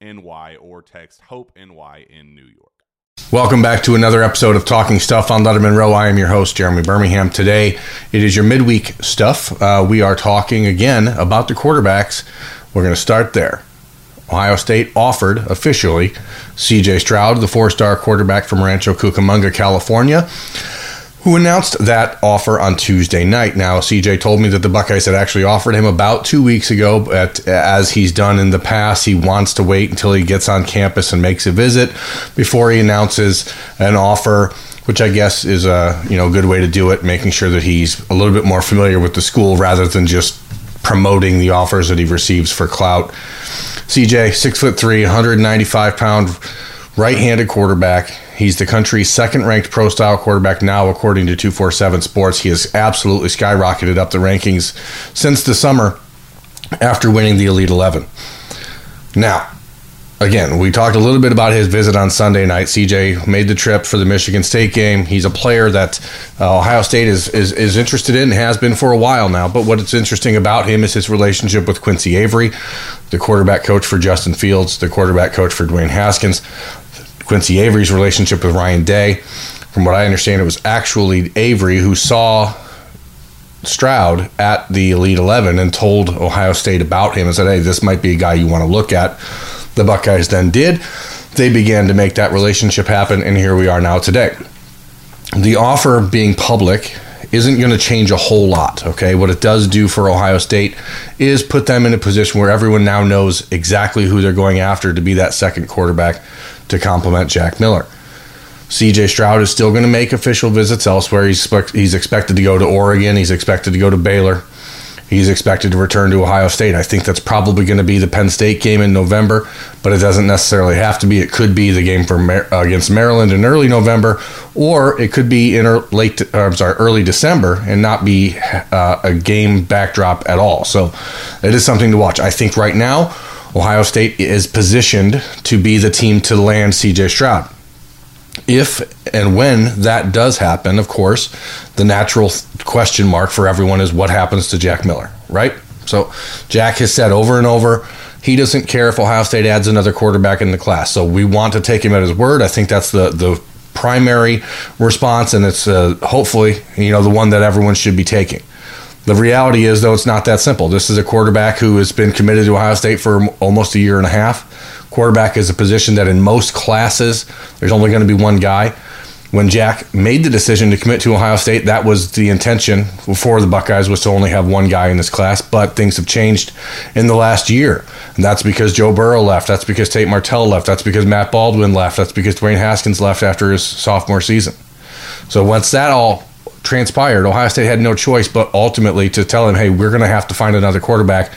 NY or text Hope NY in New York. Welcome back to another episode of Talking Stuff on Lettermen Row. I am your host, Jeremy Birmingham. Today, it is your midweek stuff. Uh, we are talking again about the quarterbacks. We're going to start there. Ohio State offered officially CJ Stroud, the four star quarterback from Rancho Cucamonga, California who announced that offer on Tuesday night. Now, CJ told me that the Buckeyes had actually offered him about two weeks ago, but as he's done in the past, he wants to wait until he gets on campus and makes a visit before he announces an offer. Which I guess is a you know good way to do it, making sure that he's a little bit more familiar with the school rather than just promoting the offers that he receives for clout. CJ, six foot three, 195 pound, right-handed quarterback He's the country's second ranked pro style quarterback now, according to 247 Sports. He has absolutely skyrocketed up the rankings since the summer after winning the Elite 11. Now, again, we talked a little bit about his visit on Sunday night. CJ made the trip for the Michigan State game. He's a player that uh, Ohio State is, is, is interested in, and has been for a while now. But what's interesting about him is his relationship with Quincy Avery, the quarterback coach for Justin Fields, the quarterback coach for Dwayne Haskins. Quincy Avery's relationship with Ryan Day. From what I understand, it was actually Avery who saw Stroud at the Elite 11 and told Ohio State about him and said, hey, this might be a guy you want to look at. The Buckeyes then did. They began to make that relationship happen, and here we are now today. The offer being public isn't going to change a whole lot, okay? What it does do for Ohio State is put them in a position where everyone now knows exactly who they're going after to be that second quarterback to complement Jack Miller. CJ Stroud is still going to make official visits elsewhere. He's, he's expected to go to Oregon. He's expected to go to Baylor. He's expected to return to Ohio State. I think that's probably going to be the Penn State game in November, but it doesn't necessarily have to be. It could be the game for uh, against Maryland in early November, or it could be in late. Uh, I'm sorry, early December, and not be uh, a game backdrop at all. So it is something to watch. I think right now Ohio State is positioned to be the team to land CJ Stroud. If and when that does happen, of course, the natural question mark for everyone is what happens to Jack Miller, right? So Jack has said over and over he doesn't care if Ohio State adds another quarterback in the class. So we want to take him at his word. I think that's the the primary response, and it's uh, hopefully you know the one that everyone should be taking. The reality is, though, it's not that simple. This is a quarterback who has been committed to Ohio State for almost a year and a half. Quarterback is a position that in most classes, there's only going to be one guy. when Jack made the decision to commit to Ohio State, that was the intention for the Buckeyes was to only have one guy in this class. But things have changed in the last year, and that's because Joe Burrow left. That's because Tate Martell left. That's because Matt Baldwin left. That's because Dwayne Haskins left after his sophomore season. So once that all transpired, Ohio State had no choice but ultimately to tell him, "Hey, we're going to have to find another quarterback."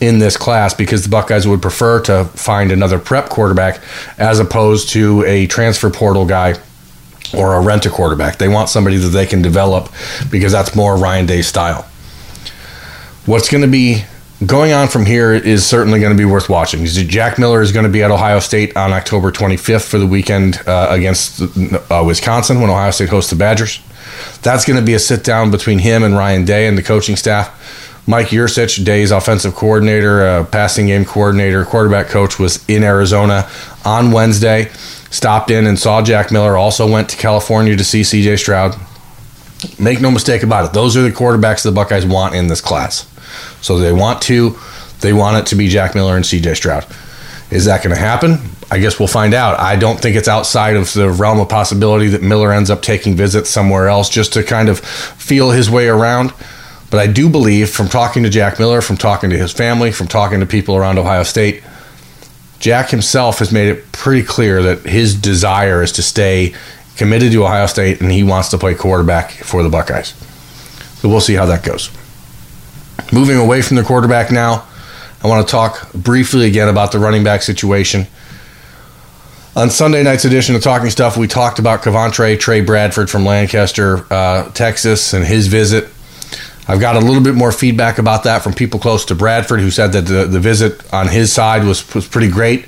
In this class because the Buckeyes would prefer to find another prep quarterback as opposed to a transfer portal guy or a rent a quarterback. They want somebody that they can develop because that's more Ryan Day style. What's going to be going on from here is certainly going to be worth watching. Jack Miller is going to be at Ohio State on October 25th for the weekend uh, against uh, Wisconsin when Ohio State hosts the Badgers. That's going to be a sit down between him and Ryan Day and the coaching staff. Mike Yurcich, Day's offensive coordinator, uh, passing game coordinator, quarterback coach, was in Arizona on Wednesday stopped in and saw Jack Miller, also went to California to see CJ Stroud. Make no mistake about it, those are the quarterbacks the Buckeyes want in this class. So they want to, they want it to be Jack Miller and CJ Stroud. Is that going to happen? I guess we'll find out. I don't think it's outside of the realm of possibility that Miller ends up taking visits somewhere else just to kind of feel his way around. But I do believe from talking to Jack Miller, from talking to his family, from talking to people around Ohio State, Jack himself has made it pretty clear that his desire is to stay committed to Ohio State and he wants to play quarterback for the Buckeyes. So we'll see how that goes. Moving away from the quarterback now, I want to talk briefly again about the running back situation. On Sunday night's edition of Talking Stuff, we talked about Kavontre Trey Bradford from Lancaster, uh, Texas, and his visit I've got a little bit more feedback about that from people close to Bradford who said that the, the visit on his side was, was pretty great.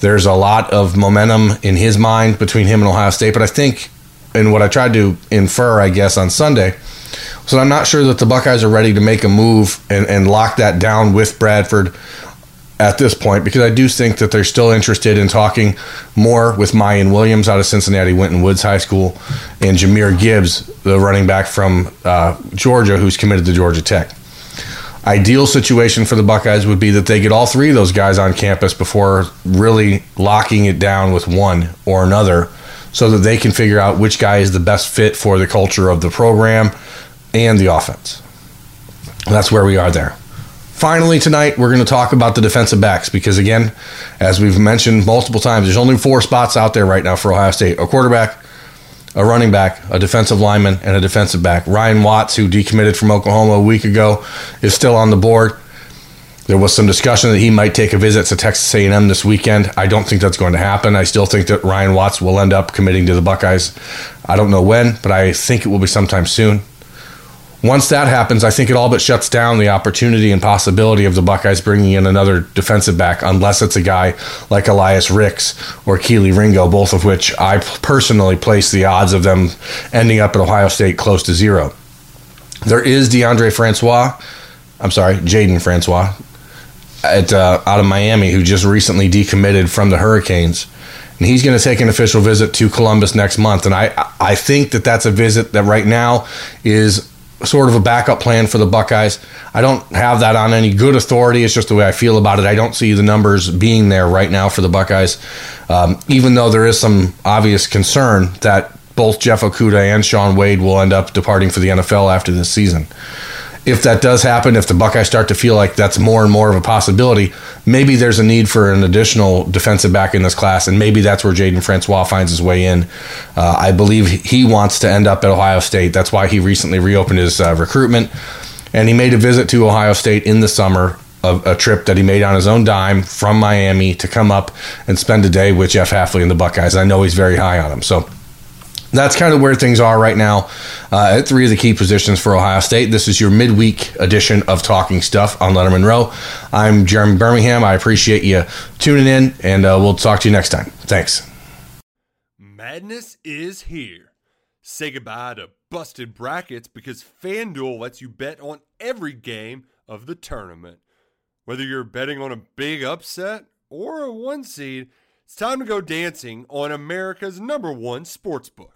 There's a lot of momentum in his mind between him and Ohio State, but I think, and what I tried to infer, I guess, on Sunday, so I'm not sure that the Buckeyes are ready to make a move and, and lock that down with Bradford at this point because I do think that they're still interested in talking more with Miyan Williams out of Cincinnati Winton Woods High School and Jahmyr Gibbs, the running back from uh, Georgia who's committed to Georgia Tech. Ideal situation for the Buckeyes would be that they get all three of those guys on campus before really locking it down with one or another so that they can figure out which guy is the best fit for the culture of the program and the offense. That's where we are there. Finally, tonight, we're going to talk about the defensive backs because, again, as we've mentioned multiple times, there's only four spots out there right now for Ohio State a quarterback, a running back, a defensive lineman, and a defensive back. Ryan Watts, who decommitted from Oklahoma a week ago, is still on the board. There was some discussion that he might take a visit to Texas A&M this weekend. I don't think that's going to happen. I still think that Ryan Watts will end up committing to the Buckeyes. I don't know when, but I think it will be sometime soon once that happens, I think it all but shuts down the opportunity and possibility of the Buckeyes bringing in another defensive back, unless it's a guy like Elias Ricks or Kelee Ringo, both of which I personally place the odds of them ending up at Ohio State close to zero. There is DeAndre Francois, I'm sorry, Jaden Francois, at uh, out of Miami, who just recently decommitted from the Hurricanes and he's going to take an official visit to Columbus next month. And I I think that that's a visit that right now is sort of a backup plan for the Buckeyes. I don't have that on any good authority. It's just the way I feel about it. I don't see the numbers being there right now for the Buckeyes, um, even though there is some obvious concern that both Jeff Okudah and Shaun Wade will end up departing for the NFL after this season if that does happen, if the Buckeyes start to feel like that's more and more of a possibility, maybe there's a need for an additional defensive back in this class, and maybe that's where Jaden Francois finds his way in. Uh, I believe he wants to end up at Ohio State. That's why he recently reopened his uh, recruitment, and he made a visit to Ohio State in the summer. A, a trip that he made on his own dime from Miami to come up and spend a day with Jeff Hafley and the Buckeyes. I know he's very high on him. So that's kind of where things are right now uh, at three of the key positions for Ohio State. This is your midweek edition of Talking Stuff on Lettermen Row. I'm Jeremy Birmingham. I appreciate you tuning in, and uh, we'll talk to you next time. Thanks. Madness is here. Say goodbye to busted brackets because FanDuel lets you bet on every game of the tournament. Whether you're betting on a big upset or a one seed, it's time to go dancing on America's number one sportsbook.